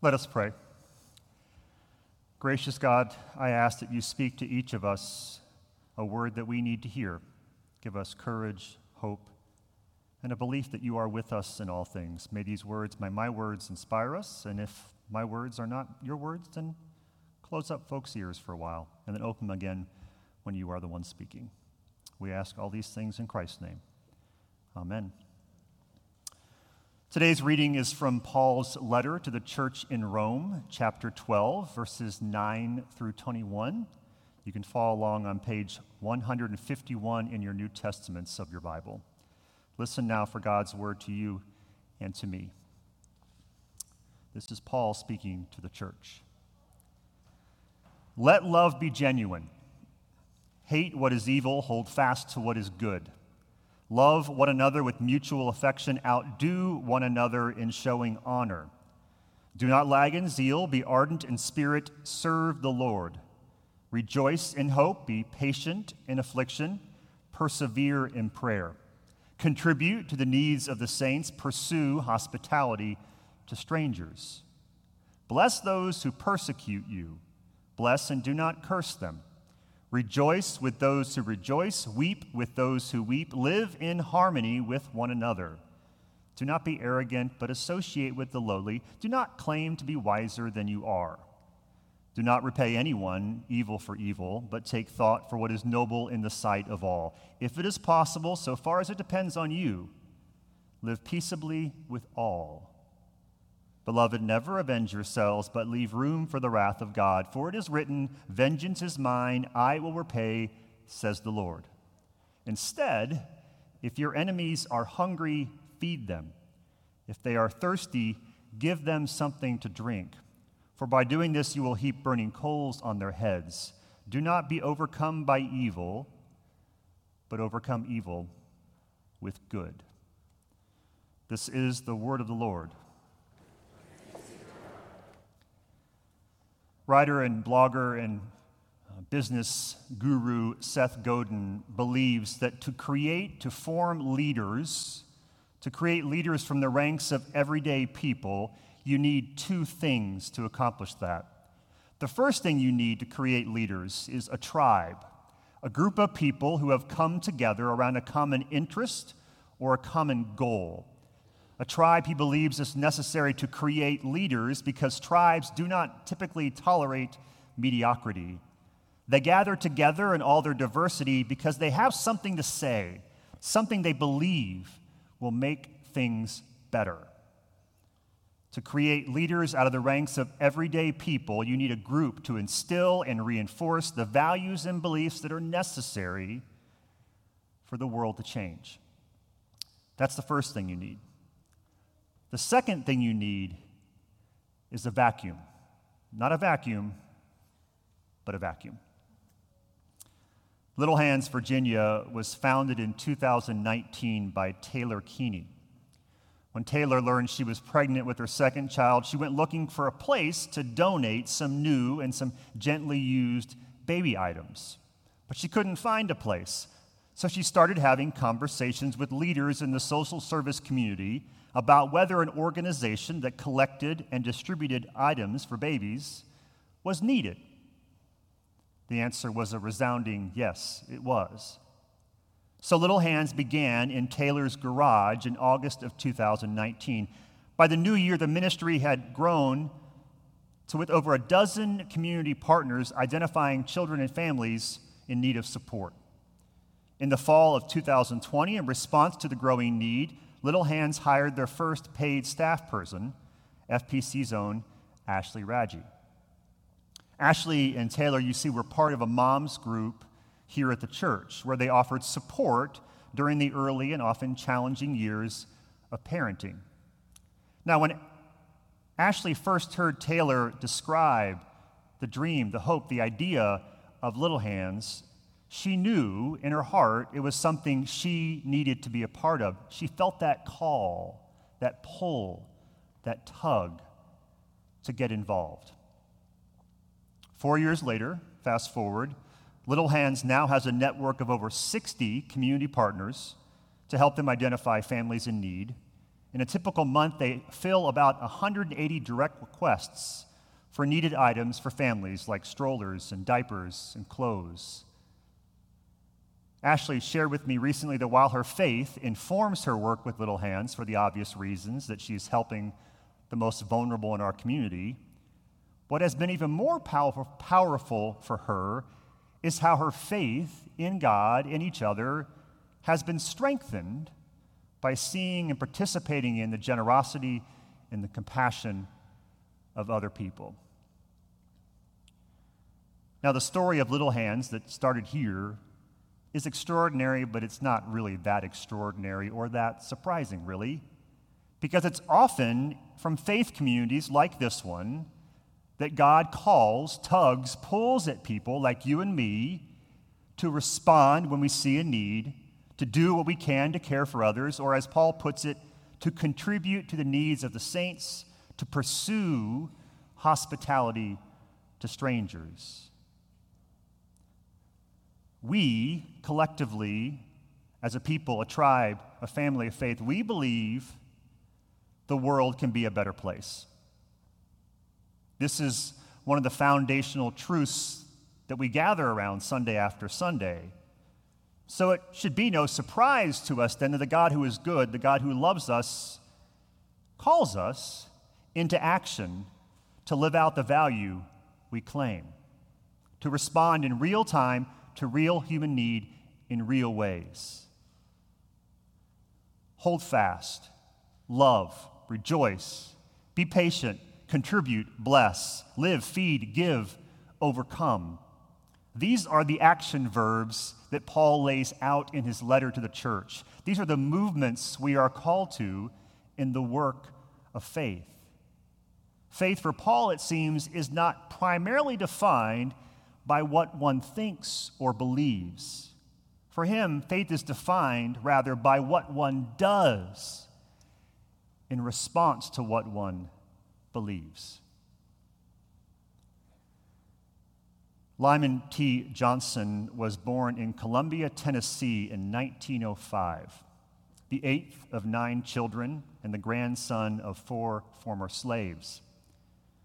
Let us pray. Gracious God, I ask that you speak to each of us a word that we need to hear. Give us courage, hope, and a belief that you are with us in all things. May these words, may my words inspire us, and if my words are not your words, then close up folks' ears for a while and then open them again when you are the one speaking. We ask all these things in Christ's name. Amen. Today's reading is from Paul's letter to the church in Rome, chapter 12, verses 9 through 21. You can follow along on page 151 in your New Testaments of your Bible. Listen now for God's word to you and to me. This is Paul speaking to the church. Let love be genuine. Hate what is evil, hold fast to what is good. Love one another with mutual affection, outdo one another in showing honor. Do not lag in zeal, be ardent in spirit, serve the Lord. Rejoice in hope, be patient in affliction, persevere in prayer. Contribute to the needs of the saints, pursue hospitality to strangers. Bless those who persecute you, bless and do not curse them. Rejoice with those who rejoice, weep with those who weep, live in harmony with one another. Do not be arrogant, but associate with the lowly. Do not claim to be wiser than you are. Do not repay anyone evil for evil, but take thought for what is noble in the sight of all. If it is possible, so far as it depends on you, live peaceably with all. Beloved, never avenge yourselves, but leave room for the wrath of God. For it is written, Vengeance is mine, I will repay, says the Lord. Instead, if your enemies are hungry, feed them. If they are thirsty, give them something to drink. For by doing this, you will heap burning coals on their heads. Do not be overcome by evil, but overcome evil with good. This is the word of the Lord. Writer and blogger and uh, business guru Seth Godin believes that to create, to form leaders, to create leaders from the ranks of everyday people, you need two things to accomplish that. The first thing you need to create leaders is a tribe, a group of people who have come together around a common interest or a common goal. A tribe, he believes, is necessary to create leaders because tribes do not typically tolerate mediocrity. They gather together in all their diversity because they have something to say, something they believe will make things better. To create leaders out of the ranks of everyday people, you need a group to instill and reinforce the values and beliefs that are necessary for the world to change. That's the first thing you need. The second thing you need is a vacuum. Not a vacuum, but a vacuum. Little Hands, Virginia was founded in 2019 by Taylor Keeney. When Taylor learned she was pregnant with her second child, she went looking for a place to donate some new and some gently used baby items. But she couldn't find a place. So she started having conversations with leaders in the social service community about whether an organization that collected and distributed items for babies was needed. The answer was a resounding yes, it was. So Little Hands began in Taylor's garage in August of 2019. By the new year, the ministry had grown to with over a dozen community partners identifying children and families in need of support. In the fall of 2020, in response to the growing need, Little Hands hired their first paid staff person, FPC's own Ashley Radji. Ashley and Taylor, you see, were part of a mom's group here at the church where they offered support during the early and often challenging years of parenting. Now, when Ashley first heard Taylor describe the dream, the hope, the idea of Little Hands, she knew in her heart it was something she needed to be a part of. She felt that call, that pull, that tug to get involved. Four years later, fast forward, Little Hands now has a network of over 60 community partners to help them identify families in need. In a typical month, they fill about 180 direct requests for needed items for families like strollers and diapers and clothes. Ashley shared with me recently that while her faith informs her work with Little Hands for the obvious reasons that she's helping the most vulnerable in our community, what has been even more powerful, powerful for her is how her faith in God and each other has been strengthened by seeing and participating in the generosity and the compassion of other people. Now, the story of Little Hands that started here is extraordinary, but it's not really that extraordinary or that surprising, really, because it's often from faith communities like this one that God calls, tugs, pulls at people like you and me to respond when we see a need, to do what we can to care for others, or as Paul puts it, to contribute to the needs of the saints, to pursue hospitality to strangers. We collectively, as a people, a tribe, a family of faith, we believe the world can be a better place. This is one of the foundational truths that we gather around Sunday after Sunday. So it should be no surprise to us then that the God who is good, the God who loves us, calls us into action to live out the value we claim, to respond in real time to real human need in real ways. Hold fast, love, rejoice, be patient, contribute, bless, live, feed, give, overcome. These are the action verbs that Paul lays out in his letter to the church. These are the movements we are called to in the work of faith. Faith for Paul, it seems, is not primarily defined by what one thinks or believes. For him, faith is defined rather by what one does in response to what one believes. Lyman T. Johnson was born in Columbia, Tennessee in 1905, the eighth of nine children and the grandson of four former slaves.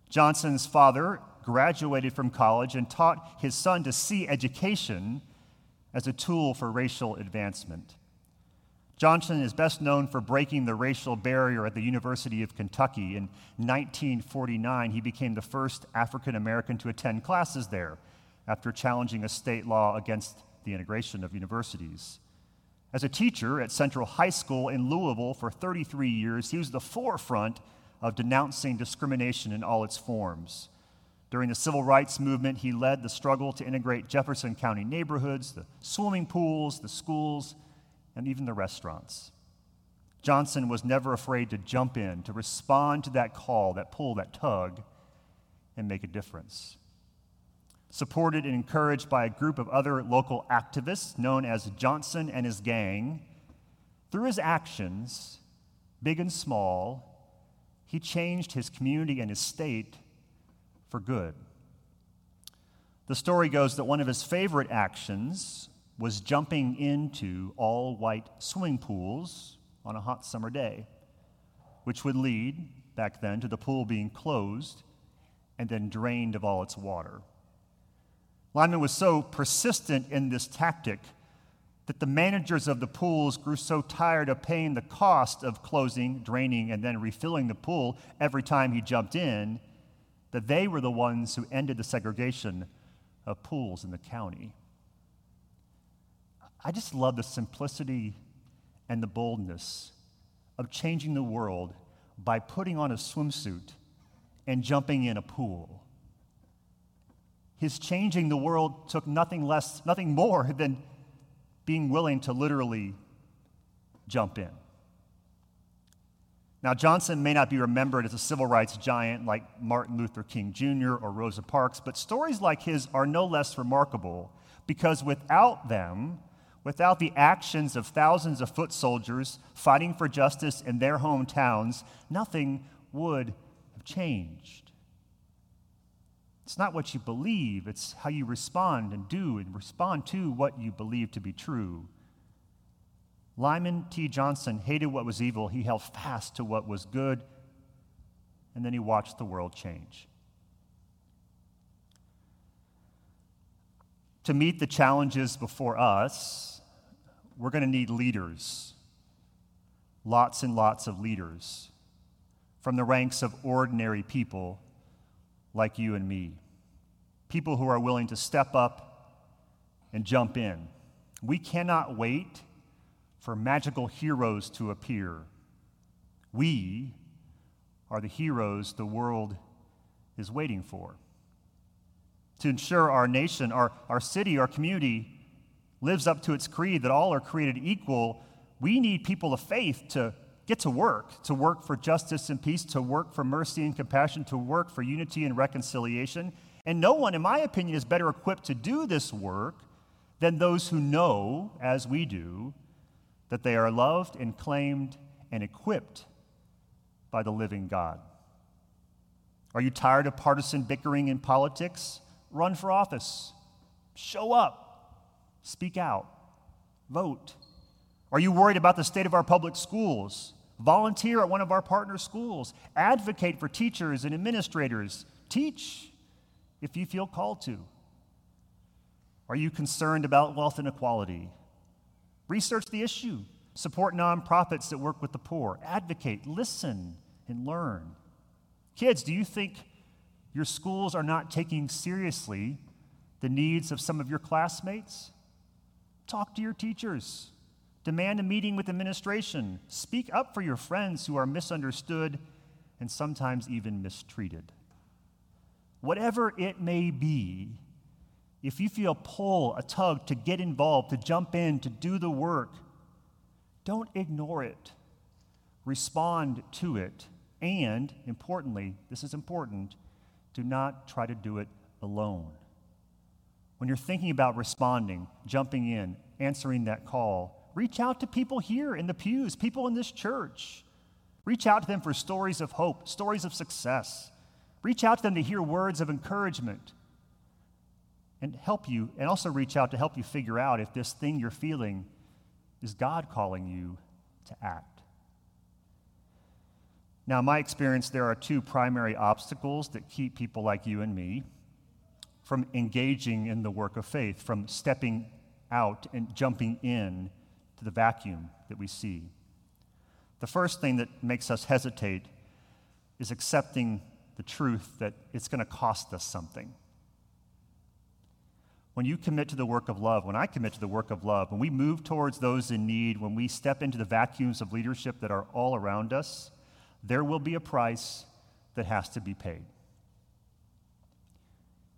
Johnson's father graduated from college and taught his son to see education as a tool for racial advancement. Johnson is best known for breaking the racial barrier at the University of Kentucky. In 1949, he became the first African American to attend classes there after challenging a state law against the integration of universities. As a teacher at Central High School in Louisville for 33 years, he was the forefront of denouncing discrimination in all its forms. During the civil rights movement, he led the struggle to integrate Jefferson County neighborhoods, the swimming pools, the schools, and even the restaurants. Johnson was never afraid to jump in, to respond to that call, that pull, that tug, and make a difference. Supported and encouraged by a group of other local activists known as Johnson and his gang, through his actions, big and small, he changed his community and his state for good. The story goes that one of his favorite actions was jumping into all white swimming pools on a hot summer day, which would lead, back then, to the pool being closed and then drained of all its water. Lyman was so persistent in this tactic that the managers of the pools grew so tired of paying the cost of closing, draining, and then refilling the pool every time he jumped in that they were the ones who ended the segregation of pools in the county. I just love the simplicity and the boldness of changing the world by putting on a swimsuit and jumping in a pool. His changing the world took nothing less, nothing more than being willing to literally jump in. Now, Johnson may not be remembered as a civil rights giant like Martin Luther King Jr. or Rosa Parks, but stories like his are no less remarkable because without them, Without the actions of thousands of foot soldiers fighting for justice in their hometowns, nothing would have changed. It's not what you believe, it's how you respond and do and respond to what you believe to be true Lyman T. Johnson hated what was evil, he held fast to what was good, and then he watched the world change. To meet the challenges before us, we're going to need leaders, lots and lots of leaders from the ranks of ordinary people like you and me, people who are willing to step up and jump in. We cannot wait for magical heroes to appear. We are the heroes the world is waiting for. To ensure our nation, our, our city, our community lives up to its creed that all are created equal, we need people of faith to get to work, to work for justice and peace, to work for mercy and compassion, to work for unity and reconciliation. And no one, in my opinion, is better equipped to do this work than those who know, as we do, that they are loved and claimed and equipped by the living God. Are you tired of partisan bickering in politics? Run for office. Show up. Speak out. Vote. Are you worried about the state of our public schools? Volunteer at one of our partner schools. Advocate for teachers and administrators. Teach if you feel called to. Are you concerned about wealth inequality? Research the issue. Support nonprofits that work with the poor. Advocate, listen, and learn. Kids, do you think your schools are not taking seriously the needs of some of your classmates? Talk to your teachers. Demand a meeting with administration. Speak up for your friends who are misunderstood and sometimes even mistreated. Whatever it may be, if you feel a pull, a tug to get involved, to jump in, to do the work, don't ignore it. Respond to it. And, importantly, this is important, do not try to do it alone. When you're thinking about responding, jumping in, answering that call, reach out to people here in the pews, people in this church. Reach out to them for stories of hope, stories of success. Reach out to them to hear words of encouragement and help you, and also reach out to help you figure out if this thing you're feeling is God calling you to act. Now, in my experience, there are two primary obstacles that keep people like you and me from engaging in the work of faith, from stepping out and jumping in to the vacuum that we see. The first thing that makes us hesitate is accepting the truth that it's going to cost us something when you commit to the work of love, when I commit to the work of love, when we move towards those in need, when we step into the vacuums of leadership that are all around us, there will be a price that has to be paid.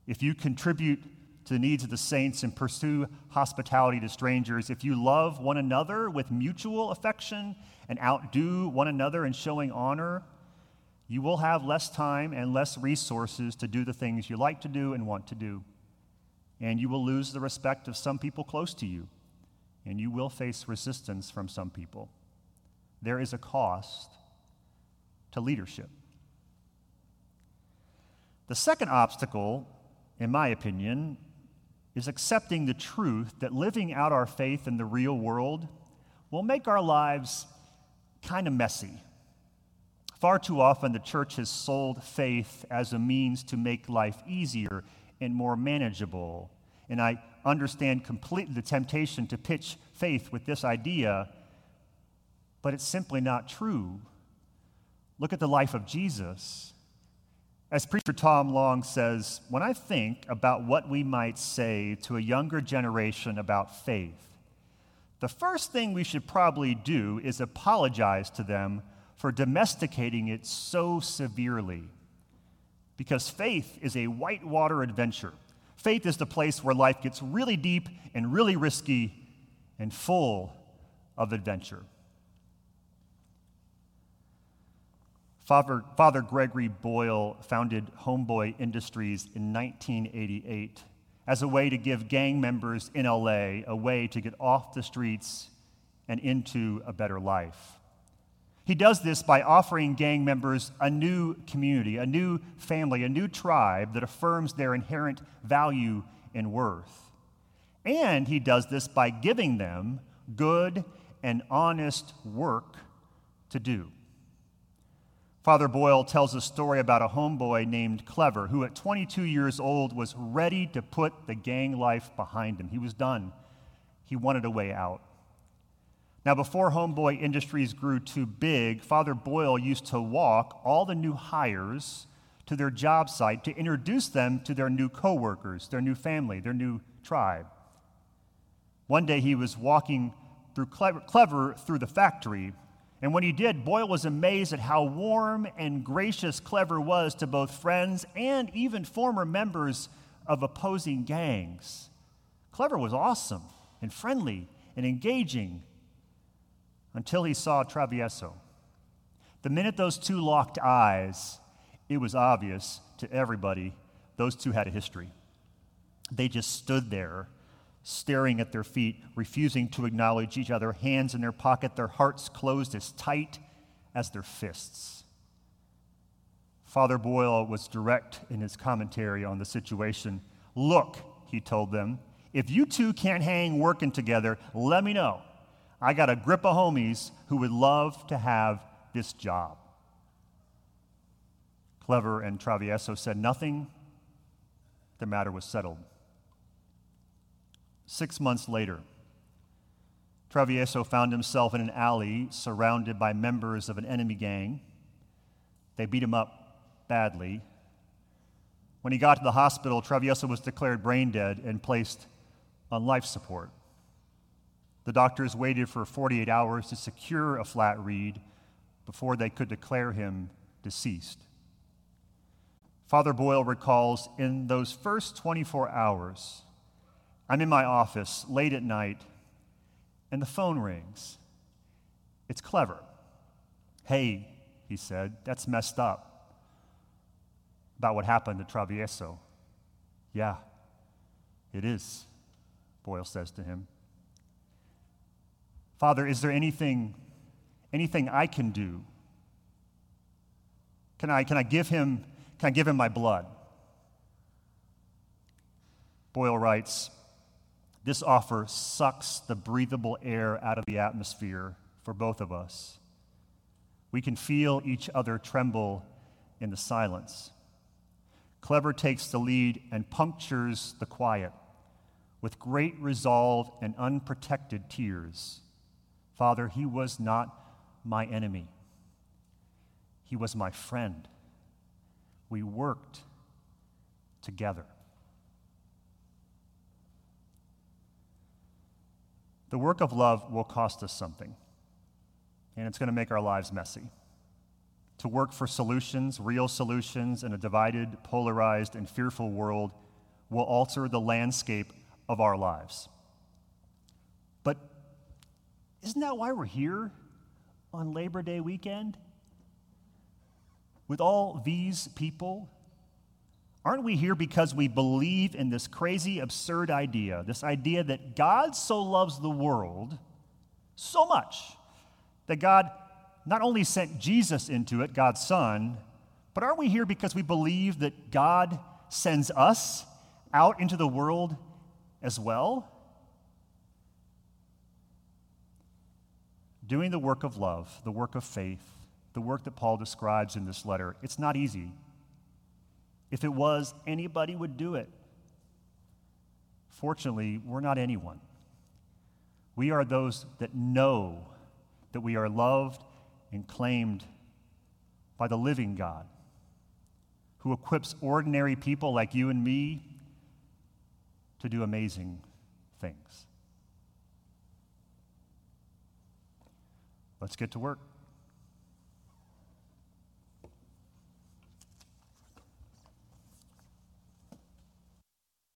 If you contribute to the needs of the saints and pursue hospitality to strangers, if you love one another with mutual affection and outdo one another in showing honor, you will have less time and less resources to do the things you like to do and want to do and you will lose the respect of some people close to you, and you will face resistance from some people. There is a cost to leadership. The second obstacle, in my opinion, is accepting the truth that living out our faith in the real world will make our lives kind of messy. Far too often, the church has sold faith as a means to make life easier and more manageable. And I understand completely the temptation to pitch faith with this idea, but it's simply not true. Look at the life of Jesus. As preacher Tom Long says, when I think about what we might say to a younger generation about faith, the first thing we should probably do is apologize to them for domesticating it so severely. Because faith is a whitewater adventure. Faith is the place where life gets really deep and really risky and full of adventure. Father, Father Gregory Boyle founded Homeboy Industries in 1988 as a way to give gang members in LA a way to get off the streets and into a better life. He does this by offering gang members a new community, a new family, a new tribe that affirms their inherent value and worth. And he does this by giving them good and honest work to do. Father Boyle tells a story about a homeboy named Clever who, at 22 years old, was ready to put the gang life behind him. He was done. He wanted a way out. Now, before Homeboy Industries grew too big, Father Boyle used to walk all the new hires to their job site to introduce them to their new coworkers, their new family, their new tribe. One day he was walking through clever, clever through the factory, and when he did, Boyle was amazed at how warm and gracious Clever was to both friends and even former members of opposing gangs. Clever was awesome and friendly and engaging until he saw Travieso. The minute those two locked eyes, it was obvious to everybody those two had a history. They just stood there, staring at their feet, refusing to acknowledge each other, hands in their pocket, their hearts closed as tight as their fists. Father Boyle was direct in his commentary on the situation. Look, he told them, if you two can't hang working together, let me know. I got a grip of homies who would love to have this job. Clever and Travieso said nothing. The matter was settled. Six months later, Travieso found himself in an alley surrounded by members of an enemy gang. They beat him up badly. When he got to the hospital, Travieso was declared brain dead and placed on life support. The doctors waited for 48 hours to secure a flat read before they could declare him deceased. Father Boyle recalls in those first 24 hours, I'm in my office late at night, and the phone rings. It's clever. Hey, he said, that's messed up. About what happened to Travieso. Yeah, it is, Boyle says to him. Father, is there anything, anything I can do? Can I, can I give him, can I give him my blood? Boyle writes, this offer sucks the breathable air out of the atmosphere for both of us. We can feel each other tremble in the silence. Clever takes the lead and punctures the quiet with great resolve and unprotected tears. Father, he was not my enemy, he was my friend. We worked together. The work of love will cost us something, and it's going to make our lives messy. To work for solutions, real solutions, in a divided, polarized, and fearful world will alter the landscape of our lives. But isn't that why we're here on Labor Day weekend? With all these people? Aren't we here because we believe in this crazy, absurd idea, this idea that God so loves the world so much that God not only sent Jesus into it, God's Son, but aren't we here because we believe that God sends us out into the world as well? Doing the work of love, the work of faith, the work that Paul describes in this letter, it's not easy. If it was, anybody would do it. Fortunately, we're not anyone. We are those that know that we are loved and claimed by the living God who equips ordinary people like you and me to do amazing things. Let's get to work.